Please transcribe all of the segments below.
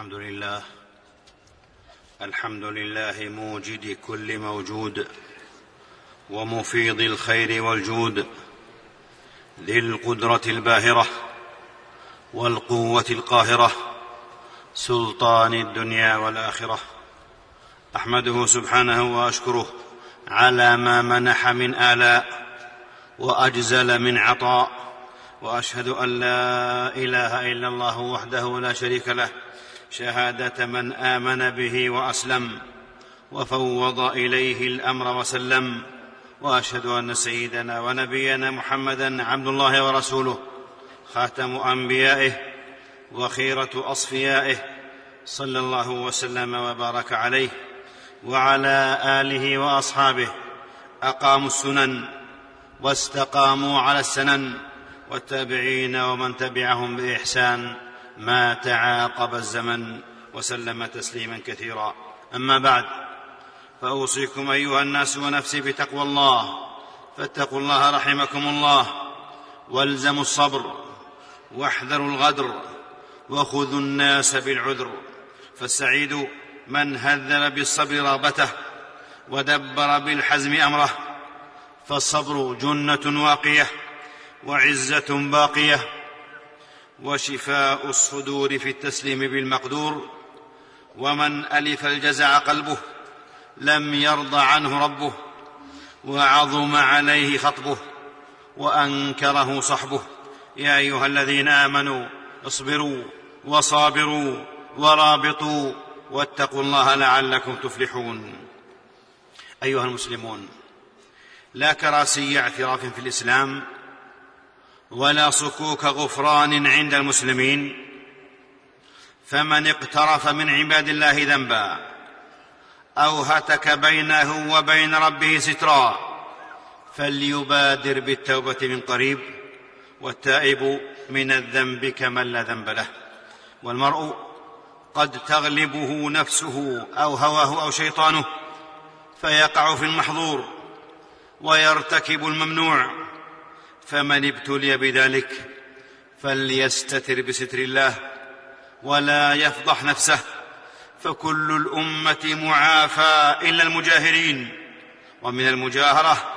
الحمد لله. الحمد لله موجد كل موجود ومفيض الخير والجود. ذي القدرة الباهرة والقوة القاهرة. سلطان الدنيا والآخرة. أحمده سبحانه وأشكره على ما منح من آلاء وأجزل من عطاء. وأشهد أن لا إله إلا الله وحده لا شريك له. شهادة من آمن به وأسلم وفوض إليه الأمر وسلم وأشهد أن سيدنا ونبينا محمدا عبد الله ورسوله خاتم أنبيائه وخيرة أصفيائه صلى الله وسلم وبارك عليه وعلى آله وأصحابه أقاموا السنن واستقاموا على السنن والتابعين ومن تبعهم بإحسان. ما تعاقب الزمن وسلم تسليما كثيرا. أما بعد فأوصيكم أيها الناس ونفسي بتقوى الله. فاتقوا الله رحمكم الله والزموا الصبر واحذروا الغدر وخذوا الناس بالعذر. فالسعيد من هذب بالصبر رغبته ودبر بالحزم أمره. فالصبر جنة واقية وعزة باقية. وشفاء الصدور في التسليم بالمقدور ومن ألف الجزع قلبه لم يرض عنه ربه وعظم عليه خطبه وأنكره صحبه. يا أيها الذين آمنوا اصبروا وصابروا ورابطوا واتقوا الله لعلكم تفلحون. أيها المسلمون لا كراسي اعتراف في الإسلام ولا صكوك غفران عند المسلمين. فمن اقترف من عباد الله ذنبا أو هتك بينه وبين ربه سترا فليبادر بالتوبة من قريب والتائب من الذنب كمن لا ذنب له. والمرء قد تغلبه نفسه أو هواه أو شيطانه فيقع في المحظور ويرتكب الممنوع. فمن ابتلي بذلك فليستتر بستر الله ولا يفضح نفسه فكل الأمة معافى إلا المجاهرين ومن المجاهرة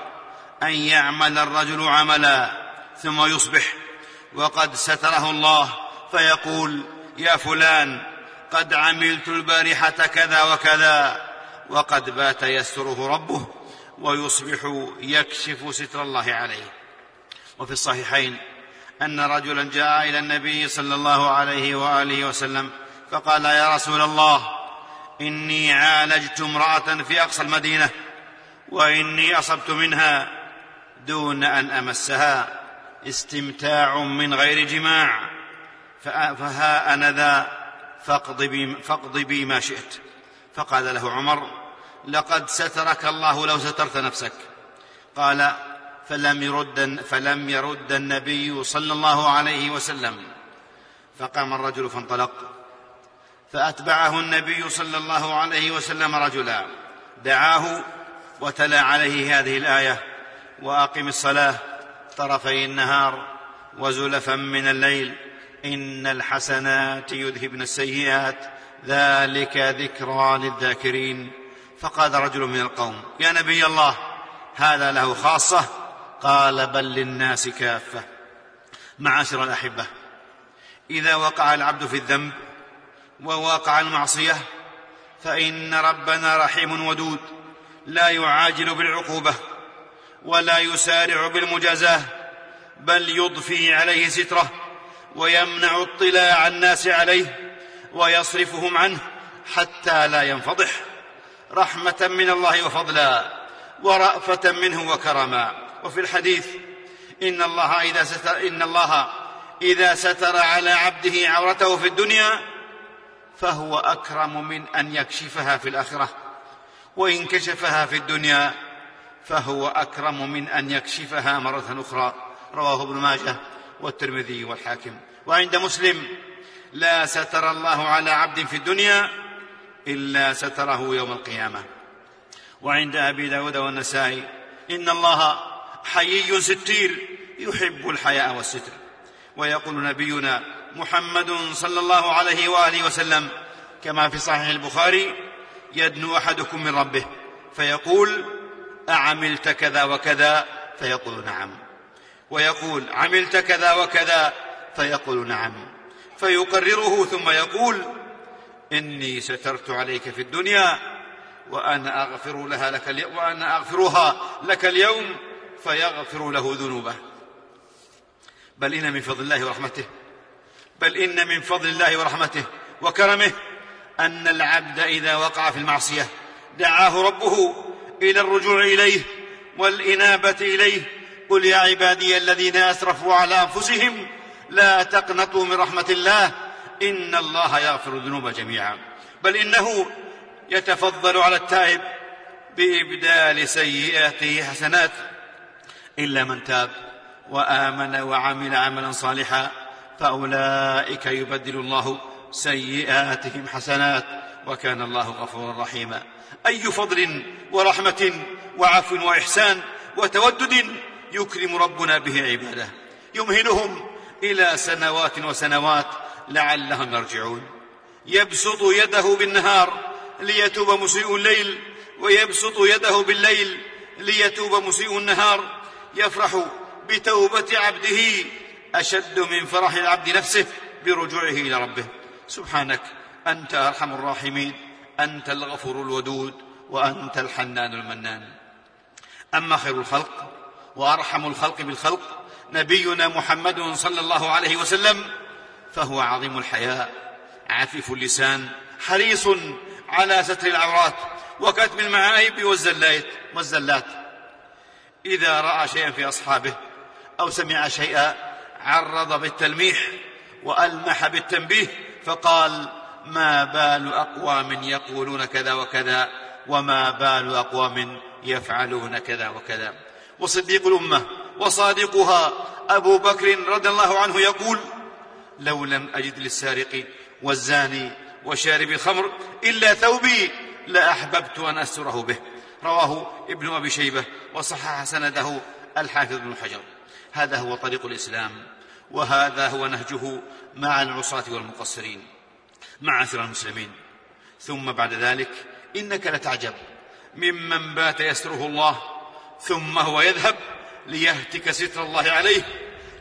أن يعمل الرجل عملا ثم يصبح. وقد ستره الله فيقول يا فلان قد عملت البارحة كذا وكذا وقد بات يستره ربه ويصبح يكشف ستر الله عليه. وفي الصحيحين أن رجلا جاء إلى النبي صلى الله عليه وآله وسلم فقال يا رسول الله إني عالجت امرأة في أقصى المدينة وإني أصبت منها دون أن أمسها. استمتاع من غير جماع. فها أنا ذا فاقض في, فاقض في ما شئت. فقال له عمر لقد سترك الله لو سترت نفسك. قال فلم يرد فلم يرد النبي صلى الله عليه وسلم. فقام الرجل فانطلق. فأتبعه النبي صلى الله عليه وسلم رجلا. دعاه وتلا عليه هذه الآية وأقم الصلاة طرفي النهار وزلفا من الليل. إن الحسنات يذهبن السيئات. ذلك ذكرى للذاكرين. فقال رجل من القوم يا نبي الله هذا له خاصة قال بل للناس كافة. معاشر الأحبة إذا وقع العبد في الذنب وواقع المعصية فإن ربنا رحيم ودود لا يعاجل بالعقوبة ولا يسارع بالمجازاة بل يضفي عليه ستره ويمنع اطلاع الناس عليه ويصرفهم عنه حتى لا ينفضح. رحمة من الله وفضلا ورأفة منه وكرما. وفي الحديث. إن الله إذا ستر إن الله إذا ستر على عبده عورته في الدنيا فهو أكرم من أن يكشفها في الآخرة. وإن كشفها في الدنيا فهو أكرم من أن يكشفها مرة أخرى. رواه ابن ماجه والترمذي والحاكم. وعند مسلم لا ستر الله على عبد في الدنيا إلا ستره يوم القيامة. وعند أبي داود والنسائي إن الله حيي ستير يحب الحياء والستر. ويقول نبينا محمد صلى الله عليه وآله وسلم كما في صحيح البخاري يدنو أحدكم من ربه فيقول أعملت كذا وكذا؟ فيقول نعم. ويقول عملت كذا وكذا؟ فيقول نعم. فيقرره ثم يقول إني سترت عليك في الدنيا وأنا أغفر لها لك وأنا أغفرها لك اليوم فيغفر له ذنوبه. بل إن من فضل الله ورحمته بل إن من فضل الله ورحمته وكرمه أن العبد إذا وقع في المعصية دعاه ربه إلى الرجوع إليه والإنابة إليه. قل يا عبادي الذين أسرفوا على أنفسهم لا تقنطوا من رحمة الله إن الله يغفر الذنوب جميعا. بل إنه يتفضل على التائب بإبدال سيئاته حسنات. إلا من تاب وآمن وعمل عملا صالحا فأولئك يبدل الله سيئاتهم حسنات وكان الله غفورا رحيما. أي فضل ورحمة وعفو وإحسان وتودد يكرم ربنا به عباده. يمهلهم إلى سنوات وسنوات لعلهم يرجعون. يبسط يده بالنهار ليتوب مسيء الليل ويبسط يده بالليل ليتوب مسيء النهار يفرح بتوبة عبده أشد من فرح العبد نفسه برجوعه إلى ربه. سبحانك أنت أرحم الراحمين أنت الغفور الودود وأنت الحنان المنان. أما خير الخلق وأرحم الخلق بالخلق نبينا محمد صلى الله عليه وسلم فهو عظيم الحياء عفيف اللسان حريص على ستر العورات وكتم المعايب والزلات والزلات. إذا رأى شيئا في أصحابه أو سمع شيئا عرض بالتلميح وألمح بالتنبيه فقال ما بال أقوام يقولون كذا وكذا وما بال أقوام يفعلون كذا وكذا. وصديق الأمة وصادقها أبو بكر رضي الله عنه يقول لو لم أجد للسارق والزاني وشارب الخمر إلا ثوبي لأحببت أن أستره به. رواه ابن أبي شيبة وصحح سنده الحافظ بن حجر. هذا هو طريق الإسلام وهذا هو نهجه مع العصاة والمقصرين معاشر المسلمين. ثم بعد ذلك إنك لتعجب ممن بات يستره الله ثم هو يذهب ليهتك ستر الله عليه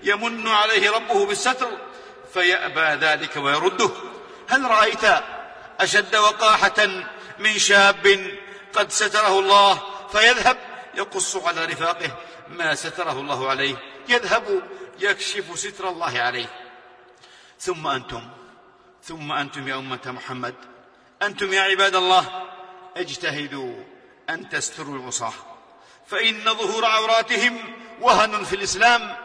يمن عليه ربه بالستر فيأبى ذلك ويرده. هل رأيت أشد وقاحة من شاب قد ستره الله فيذهب يقص على رفاقه ما ستره الله عليه يذهب يكشف ستر الله عليه. ثم أنتم ثم أنتم يا أمة محمد أنتم يا عباد الله اجتهدوا أن تستروا العصاة فإن ظهور عوراتهم وهن في الإسلام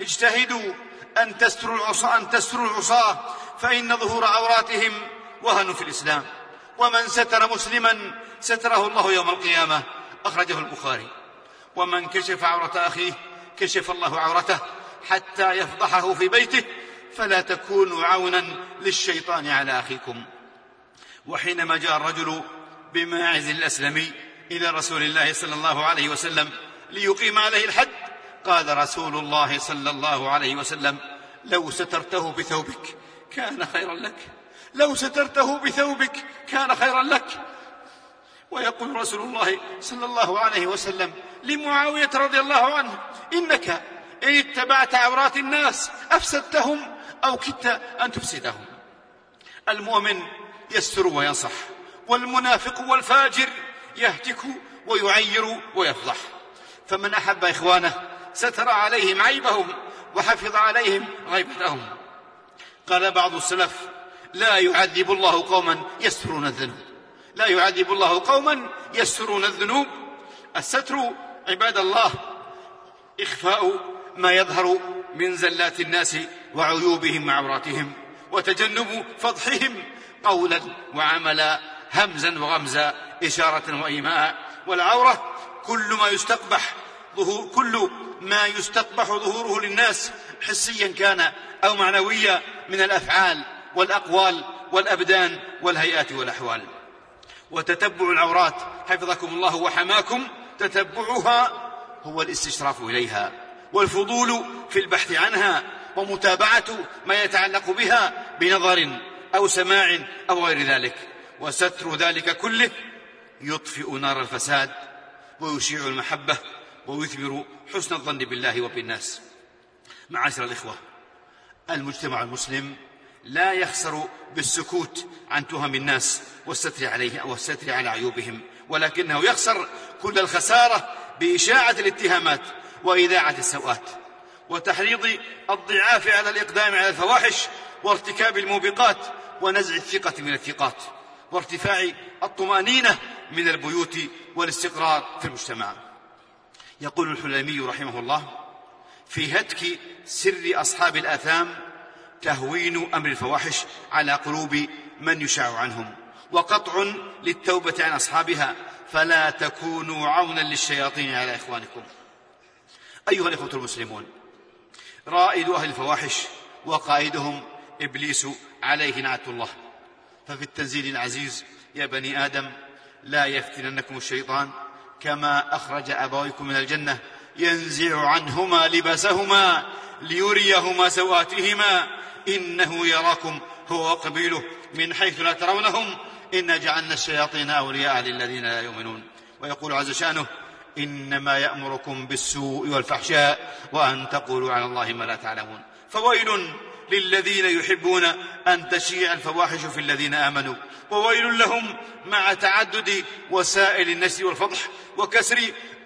اجتهدوا أن تستروا العصاة أن تستروا العصاة فإن ظهور عوراتهم وهن في الإسلام. ومن ستر مسلما ستره الله يوم القيامة. أخرجه البخاري. ومن كشف عورة أخيه كشف الله عورته حتى يفضحه في بيته فلا تكونوا عونا للشيطان على أخيكم. وحينما جاء الرجل بماعز الأسلمي إلى رسول الله صلى الله عليه وسلم ليقيم عليه الحد قال رسول الله صلى الله عليه وسلم لو سترته بثوبك كان خيرا لك. لو سترته بثوبك كان خيرا لك. ويقول رسول الله صلى الله عليه وسلم لمعاوية رضي الله عنه إنك إن اتبعت عورات الناس أفسدتهم أو كدت أن تفسدهم. المؤمن يستر وينصح والمنافق والفاجر يهتك ويعير ويفضح. فمن أحب إخوانه ستر عليهم عيبهم وحفظ عليهم غيبتهم. قال بعض السلف لا يعذب الله قوما يسترون الذنوب. لا يعذب الله قوما يسترون الذنوب. الستر عباد الله إخفاء ما يظهر من زلات الناس وعيوبهم وعوراتهم وتجنب فضحهم قولا وعملا همزا وغمزا إشارة وإيماء. والعورة كل ما يستقبح ظهور كل ما يستقبح ظهوره للناس حسيا كان أو معنويا من الأفعال. والأقوال والأبدان والهيئات والأحوال. وتتبع العورات حفظكم الله وحماكم تتبعها هو الاستشراف إليها. والفضول في البحث عنها ومتابعة ما يتعلق بها بنظر أو سماع أو غير ذلك. وستر ذلك كله يطفئ نار الفساد ويشيع المحبة ويثمر حسن الظن بالله وبالناس. معاشر الإخوة المجتمع المسلم لا يخسر بالسكوت عن تهم الناس والستر عليه والستر على عيوبهم ولكنه يخسر كل الخسارة بإشاعة الاتهامات وإذاعة السوءات. وتحريض الضعاف على الإقدام على الفواحش وارتكاب الموبقات ونزع الثقة من الثقات وارتفاع الطمأنينة من البيوت والاستقرار في المجتمع. يقول الحلمي رحمه الله في هتك سر أصحاب الآثام تهوين أمر الفواحش على قلوب من يشاع عنهم وقطع للتوبة عن أصحابها. فلا تكونوا عونا للشياطين على إخوانكم. أيها الإخوة المسلمون رائد أهل الفواحش وقائدهم إبليس عليه نعت الله. ففي التنزيل العزيز يا بني آدم لا يفتننكم الشيطان كما أخرج أبويكم من الجنة ينزع عنهما لباسهما ليريهما سوآتهما. إنه يراكم هو وقبيله من حيث لا ترونهم إنا جعلنا الشياطين أولياء للذين لا يؤمنون. ويقول عز شأنه إنما يأمركم بالسوء والفحشاء وأن تقولوا على الله ما لا تعلمون. فويل للذين يحبون أن تشيع الفواحش في الذين آمنوا. وويل لهم مع تعدد وسائل النسل والفضح وكسر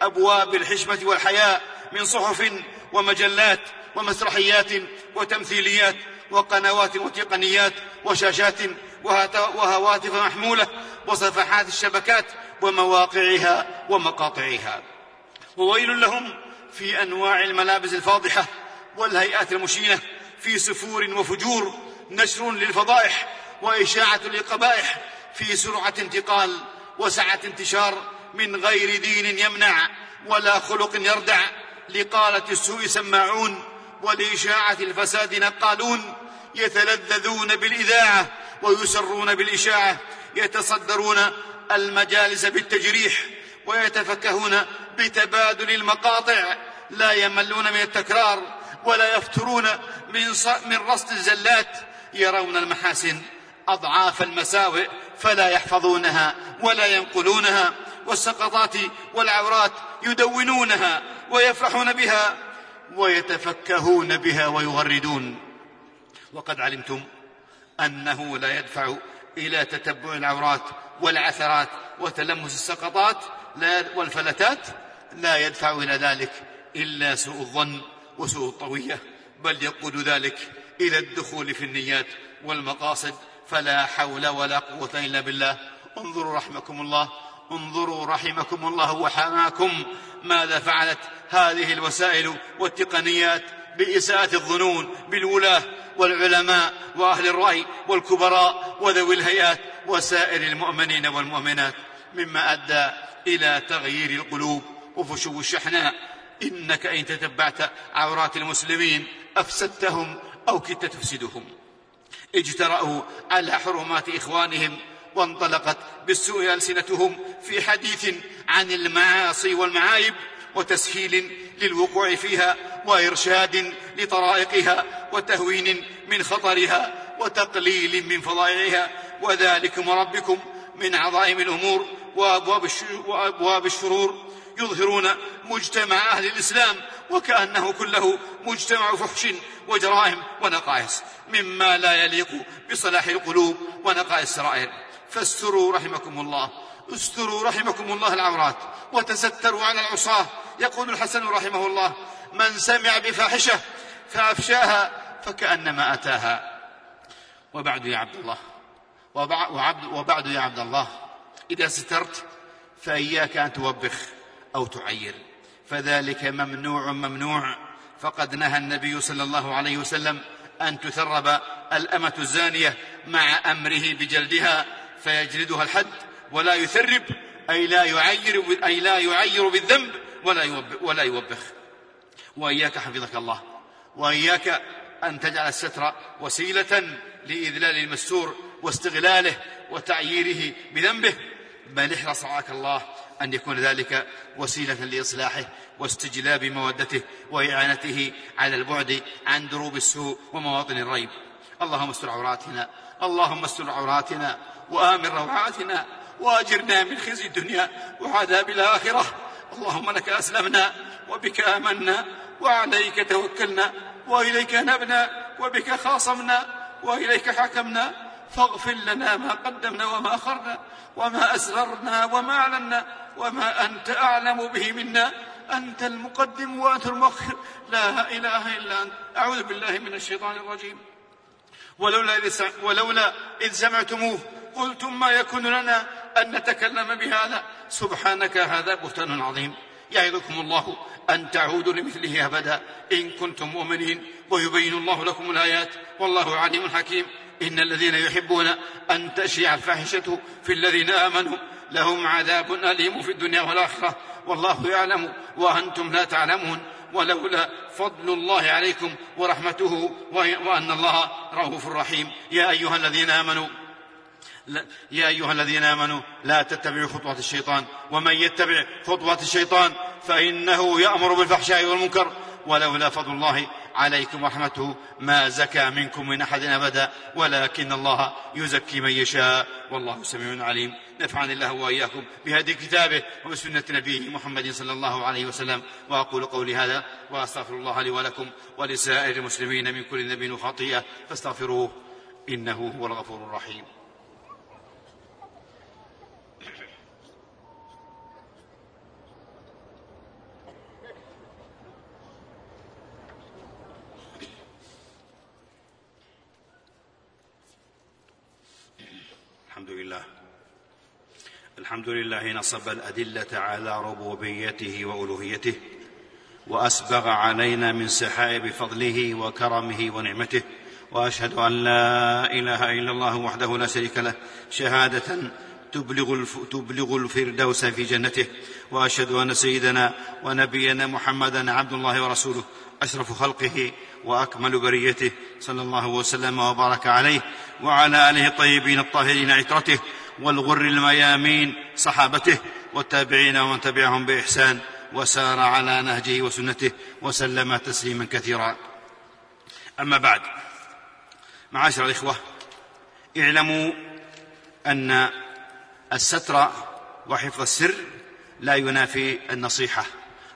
أبواب الحشمة والحياء من صحف ومجلات ومسرحيات وتمثيليات وقنوات وتقنيات وشاشات وهواتف محمولة وصفحات الشبكات ومواقعها ومقاطعها. وويل لهم في أنواع الملابس الفاضحة والهيئات المشينة في سفور وفجور نشر للفضائح وإشاعة للقبائح في سرعة انتقال وسعة انتشار من غير دين يمنع ولا خلق يردع لقالة السوء سماعون ولإشاعة الفساد نقالون يتلذذون بالإذاعة ويسرون بالإشاعة يتصدرون المجالس بالتجريح ويتفكهون بتبادل المقاطع لا يملون من التكرار ولا يفترون من, من رصد الزلات يرون المحاسن أضعاف المساوئ فلا يحفظونها ولا ينقلونها والسقطات والعورات يدونونها ويفرحون بها. ويتفكهون بها ويغردون. وقد علمتم أنه لا يدفع إلى تتبع العورات والعثرات وتلمس السقطات والفلتات لا يدفع إلى ذلك إلا سوء الظن وسوء الطوية بل يقود ذلك إلى الدخول في النيات والمقاصد فلا حول ولا قوة إلا بالله. انظروا رحمكم الله انظروا رحمكم الله وحماكم ماذا فعلت هذه الوسائل والتقنيات بإساءة الظنون بالولاة والعلماء وأهل الرأي والكبراء وذوي الهيئات وسائر المؤمنين والمؤمنات مما أدى إلى تغيير القلوب وفشو الشحناء. إنك إن تتبعت عورات المسلمين أفسدتهم أو كدت تفسدهم. اجترأوا على حرمات إخوانهم وانطلقت بالسوء ألسنتهم في حديث عن المعاصي والمعايب وتسهيل للوقوع فيها وإرشاد لطرائقها وتهوين من خطرها وتقليل من فضائعها. وذلكم ربكم من عظائم الأمور وأبواب, الشرور. يظهرون مجتمع أهل الإسلام وكأنه كله مجتمع فحش وجرائم ونقائص مما لا يليق بصلاح القلوب ونقاء السرائر فاستروا رحمكم الله. استروا رحمكم الله العورات. وتستروا على العصاة. يقول الحسن رحمه الله من سمع بفاحشة فأفشاها فكأنما أتاها. وبعد يا عبد الله. وبعد, وبعد يا عبد الله. إذا سترت فإياك أن توبخ أو تعير. فذلك ممنوع ممنوع. فقد نهى النبي صلى الله عليه وسلم أن تثرب الأمة الزانية مع أمره بجلدها. فيجلدها الحد ولا يثرب أي لا يعير أي لا يعير بالذنب ولا ولا يوبخ. وإياك حفظك الله. وإياك أن تجعل الستر وسيلة لإذلال المستور واستغلاله وتعييره بذنبه. بل احرص رعاك الله أن يكون ذلك وسيلة لإصلاحه واستجلاب مودته وإعانته على البعد عن دروب السوء ومواطن الريب. اللهم استر عوراتنا. اللهم استر عوراتنا. وآمن روعاتنا وأجرنا من خزي الدنيا وعذاب الآخرة. اللهم لك أسلمنا وبك آمنا وعليك توكلنا وإليك نبنا وبك خاصمنا وإليك حكمنا. فاغفر لنا ما قدمنا وما أخرنا وما أسررنا وما أعلنا وما أنت أعلم به منا. أنت المقدم وأنت المؤخر. لا إله إلا أنت. أعوذ بالله من الشيطان الرجيم. ولولا إذ, ولولا إذ سمعتموه قلتم ما يكون لنا أن نتكلم بهذا. سبحانك هذا بهتان عظيم. يعظكم الله أن تعودوا لمثله أبدا. إن كنتم مؤمنين ويبين الله لكم الآيات. والله عليم حكيم. إن الذين يحبون أن تشيع الفاحشة في الذين آمنوا لهم عذاب أليم في الدنيا والآخرة. والله يعلم وأنتم لا تعلمون. ولولا فضل الله عليكم ورحمته وأن الله رؤوف رحيم. يا أيها الذين آمنوا يا أيها الذين آمنوا لا تتبعوا خطوات الشيطان. ومن يتبع خطوات الشيطان فإنه يأمر بالفحشاء والمنكر. ولولا فضل الله عليكم ورحمته ما زكى منكم من أحد أبدا. ولكن الله يزكي من يشاء. والله سميع عليم. نفعني الله وإياكم بهدي كتابه وبسنة نبيه محمد صلى الله عليه وسلم. وأقول قولي هذا وأستغفر الله لي ولكم ولسائر المسلمين من كل ذنب وخطيئة. فاستغفروه إنه هو الغفور الرحيم الحمد لله الحمد لله نصب الأدلة على ربوبيته وألوهيته وأسبغ علينا من سحائب فضله وكرمه ونعمته وأشهد أن لا إله إلا الله وحده لا شريك له شهادة تبلغ, تبلغ الفردوس في جنته وأشهد أن سيدنا ونبينا محمدا عبد الله ورسوله أشرف خلقه وأكمل بريته صلى الله وسلم وبارك عليه وعلى آله الطيبين الطاهرين عترته والغر الميامين صحابته والتابعين ومن تبعهم بإحسان وسار على نهجه وسنته وسلم تسليما كثيرا. أما بعد معاشر الإخوة اعلموا أن الستر وحفظ السر لا ينافي النصيحة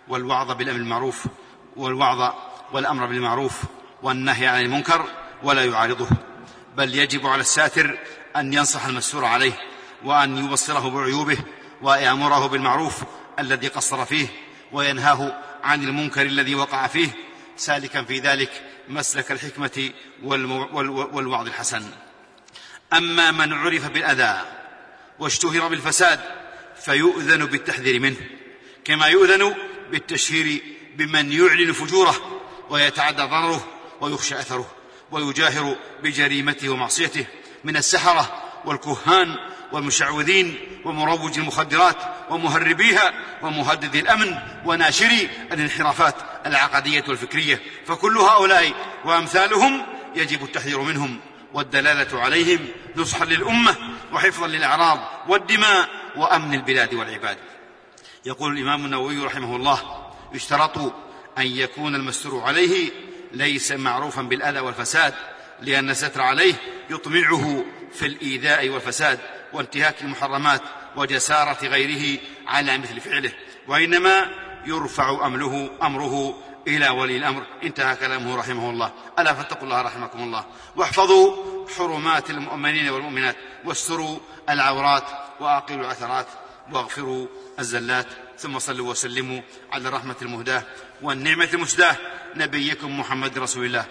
والوعظ بالأمر المعروف والوعظ والأمر بالمعروف والنهي عن المنكر ولا يعارضه بل يجب على الساتر أن ينصح المستور عليه. وأن يبصره بعيوبه ويأمره بالمعروف الذي قصر فيه وينهاه عن المنكر الذي وقع فيه سالكا في ذلك مسلك الحكمة والوعظ الحسن. أما من عرف بالأذى واشتهر بالفساد فيؤذن بالتحذير منه كما يؤذن بالتشهير بمن يعلن فجوره ويتعدى ضرره ويخشى أثره ويجاهر بجريمته ومعصيته من السحرة والكهان والمشعوذين ومروج المخدرات ومهربيها ومهددي الأمن وناشري الانحرافات العقدية والفكرية. فكل هؤلاء وأمثالهم يجب التحذير منهم والدلالة عليهم نصحا للأمة وحفظا للأعراض والدماء وأمن البلاد والعباد. يقول الإمام النووي رحمه الله يشترط أن يكون المستور عليه ليس معروفا بالأذى والفساد لأن الستر عليه يطمعه في الإيذاء والفساد وانتهاك المحرمات وجسارة غيره على مثل فعله وإنما يرفع امره أمره إلى ولي الأمر. انتهى كلامه رحمه الله. ألا فاتقوا الله رحمكم الله. واحفظوا حرمات المؤمنين والمؤمنات. واستروا العورات واقلوا العثرات. واغفروا الزلات. ثم صلوا وسلموا على الرحمة المهداة والنعمة المسداة نبيكم محمد رسول الله.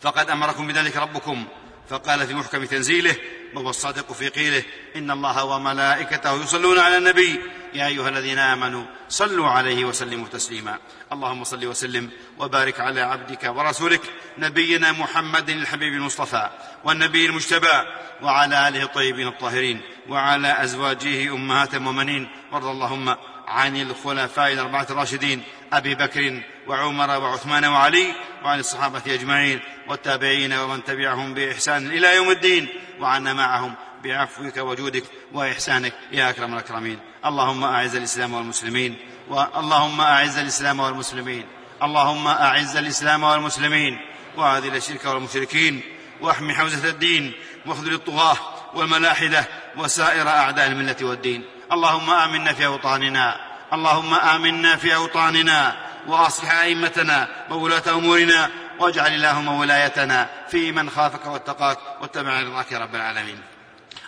فقد أمركم بذلك ربكم. فقال في محكم تنزيله وهو الصادق في قيله إن الله وملائكته يصلون على النبي. يا أيها الذين آمنوا صلوا عليه وسلموا تسليما. اللهم صل وسلم وبارك على عبدك ورسولك نبينا محمد الحبيب المصطفى والنبي المجتبى وعلى آله الطيبين الطاهرين وعلى أزواجه أمهات المؤمنين. وارض اللهم عن الخلفاء الأربعة الراشدين أبي بكر وعمر وعثمان وعلي وعن الصحابة أجمعين والتابعين ومن تبعهم بإحسان إلى يوم الدين وعنا معهم بعفوك وجودك وإحسانك يا أكرم الأكرمين. اللهم أعز الإسلام والمسلمين اللهم أعز الإسلام والمسلمين. اللهم أعز الإسلام والمسلمين. وأذل الشرك والمشركين. واحم حوزة الدين. واخذل الطغاة والملاحدة وسائر أعداء الملة والدين. اللهم آمنا في أوطاننا. اللهم آمنا في أوطاننا. وأصلح أئمتنا وولاة أمورنا واجعل اللهم ولايتنا في من خافك واتقاك واتبع رضاك يا رب العالمين.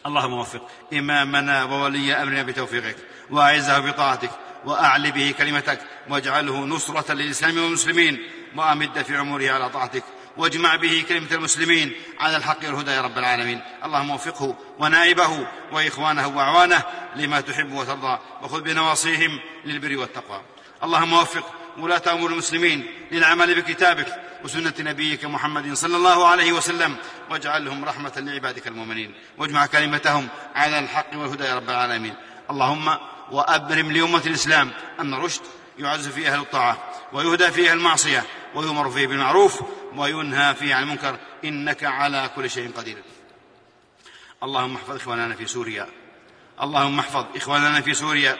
اللهم وفق إمامنا وولي أمرنا بتوفيقك وأعزه بطاعتك وأعل به كلمتك واجعله نصرة للإسلام والمسلمين وأمد في عمره على طاعتك واجمع به كلمة المسلمين على الحق والهدى يا رب العالمين. اللهم وفقه ونائبه وإخوانه وأعوانه لما تحب وترضى وخذ بنواصيهم للبر والتقوى. اللهم وفق ولاة أمور المسلمين للعمل بكتابك وسنة نبيك محمد صلى الله عليه وسلم. واجعلهم رحمة لعبادك المؤمنين. واجمع كلمتهم على الحق والهدى يا رب العالمين. اللهم وأبرم لأمة الإسلام أن رشد يعز فيه أهل الطاعة ويهدى فيه المعصية ويؤمر فيه بالمعروف وينهى فيه عن المنكر. إنك على كل شيء قدير. اللهم احفظ إخواننا في سوريا. اللهم احفظ إخواننا في سوريا.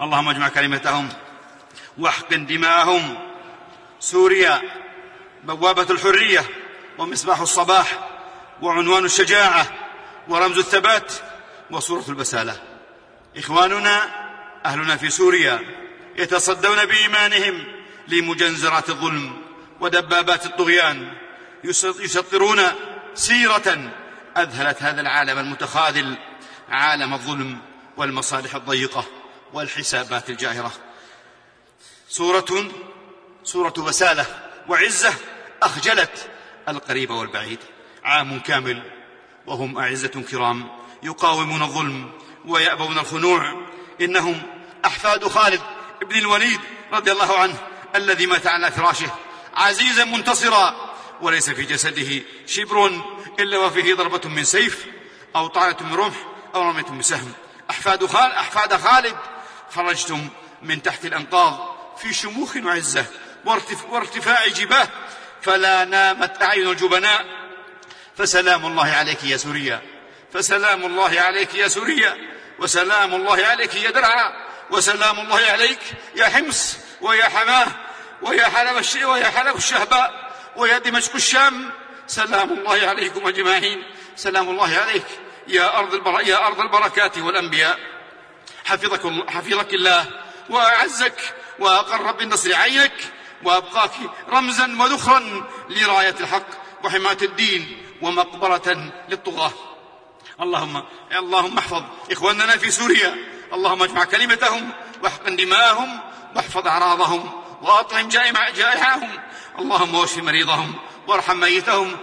اللهم اجمع كلمتهم واحقن دماءهم. سوريا بوابة الحرية ومصباح الصباح وعنوان الشجاعة ورمز الثبات وصورة البسالة. إخواننا أهلنا في سوريا يتصدون بإيمانهم لمجنزرات الظلم ودبابات الطغيان. يسطرون سيرة أذهلت هذا العالم المتخاذل عالم الظلم والمصالح الضيقة والحسابات الجاهرة صورة صورة بسالة وعزة أخجلت القريب والبعيد. عام كامل وهم أعزة كرام يقاومون الظلم ويأبون الخنوع. إنهم أحفاد خالد بن الوليد رضي الله عنه الذي مات على فراشه. عزيزا منتصرا. وليس في جسده شبر إلا وفيه ضربة من سيف أو طعنة من رمح أو رمية من سهم. أحفاد خالد, أحفاد خالد. خرجتم من تحت الأنقاض. في شموخ وعزة وارتفاع جباه فلا نامت أعين الجبناء. فسلام الله عليك يا سوريا فسلام الله عليك يا سوريا وسلام الله عليك يا درعا وسلام الله عليك يا حمص ويا حماه ويا حلب الشيء ويا حلب الشهباء ويا دمشق الشام. سلام الله عليكم أجمعين. سلام الله عليك يا أرض البر... يا أرض البركات والأنبياء. حفظك حفظك الله وأعزك وأقر بالنصر عينك وابقاك رمزا وذخرا لراية الحق وحماية الدين ومقبرة للطغاة. اللهم اللهم احفظ إخواننا في سوريا. اللهم اجمع كلمتهم واحقن دماءهم واحفظ أعراضهم وأطعم جائعهم اللهم واشف مريضهم وارحم ميتهم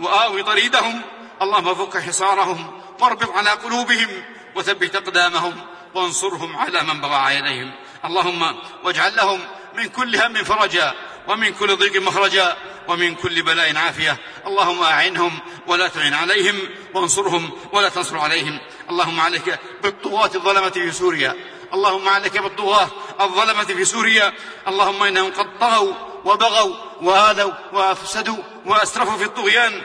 وآوي ضريدهم اللهم فك حصارهم واربط على قلوبهم وثبت أقدامهم وانصرهم على من بغى عليهم اللهم واجعل لهم من كل هم فرجا ومن كل ضيق مخرجا ومن كل بلاء عافية. اللهم اعنهم ولا تعن عليهم وانصرهم ولا تنصر عليهم. اللهم عليك بالطغاة الظلمة في سوريا. اللهم عليك بالطغاة الظلمة في سوريا. اللهم إنهم قد طغوا وبغوا وآذوا وأفسدوا وأسرفوا في الطغيان.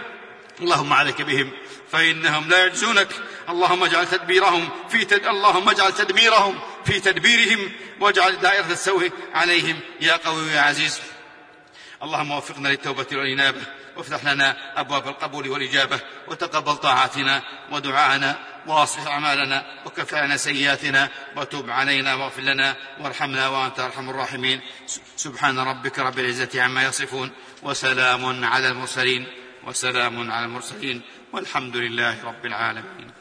اللهم عليك بهم فإنهم لا يعجزونك اللهم اجعل تدبيرهم في تد... اللهم اجعل تدميرهم في تدبيرهم واجعل دائرة السوء عليهم. يا قوي يا عزيز اللهم وفقنا للتوبة والإنابة وافتح لنا أبواب القبول والإجابة وتقبل طاعاتنا ودعاءنا واصلح أعمالنا وكف عنا سيئاتنا وتب علينا واغفر لنا وارحمنا وأنت أرحم الراحمين. سبحان ربك رب العزة عما يصفون وسلام على المرسلين وسلام على المرسلين والحمد لله رب العالمين.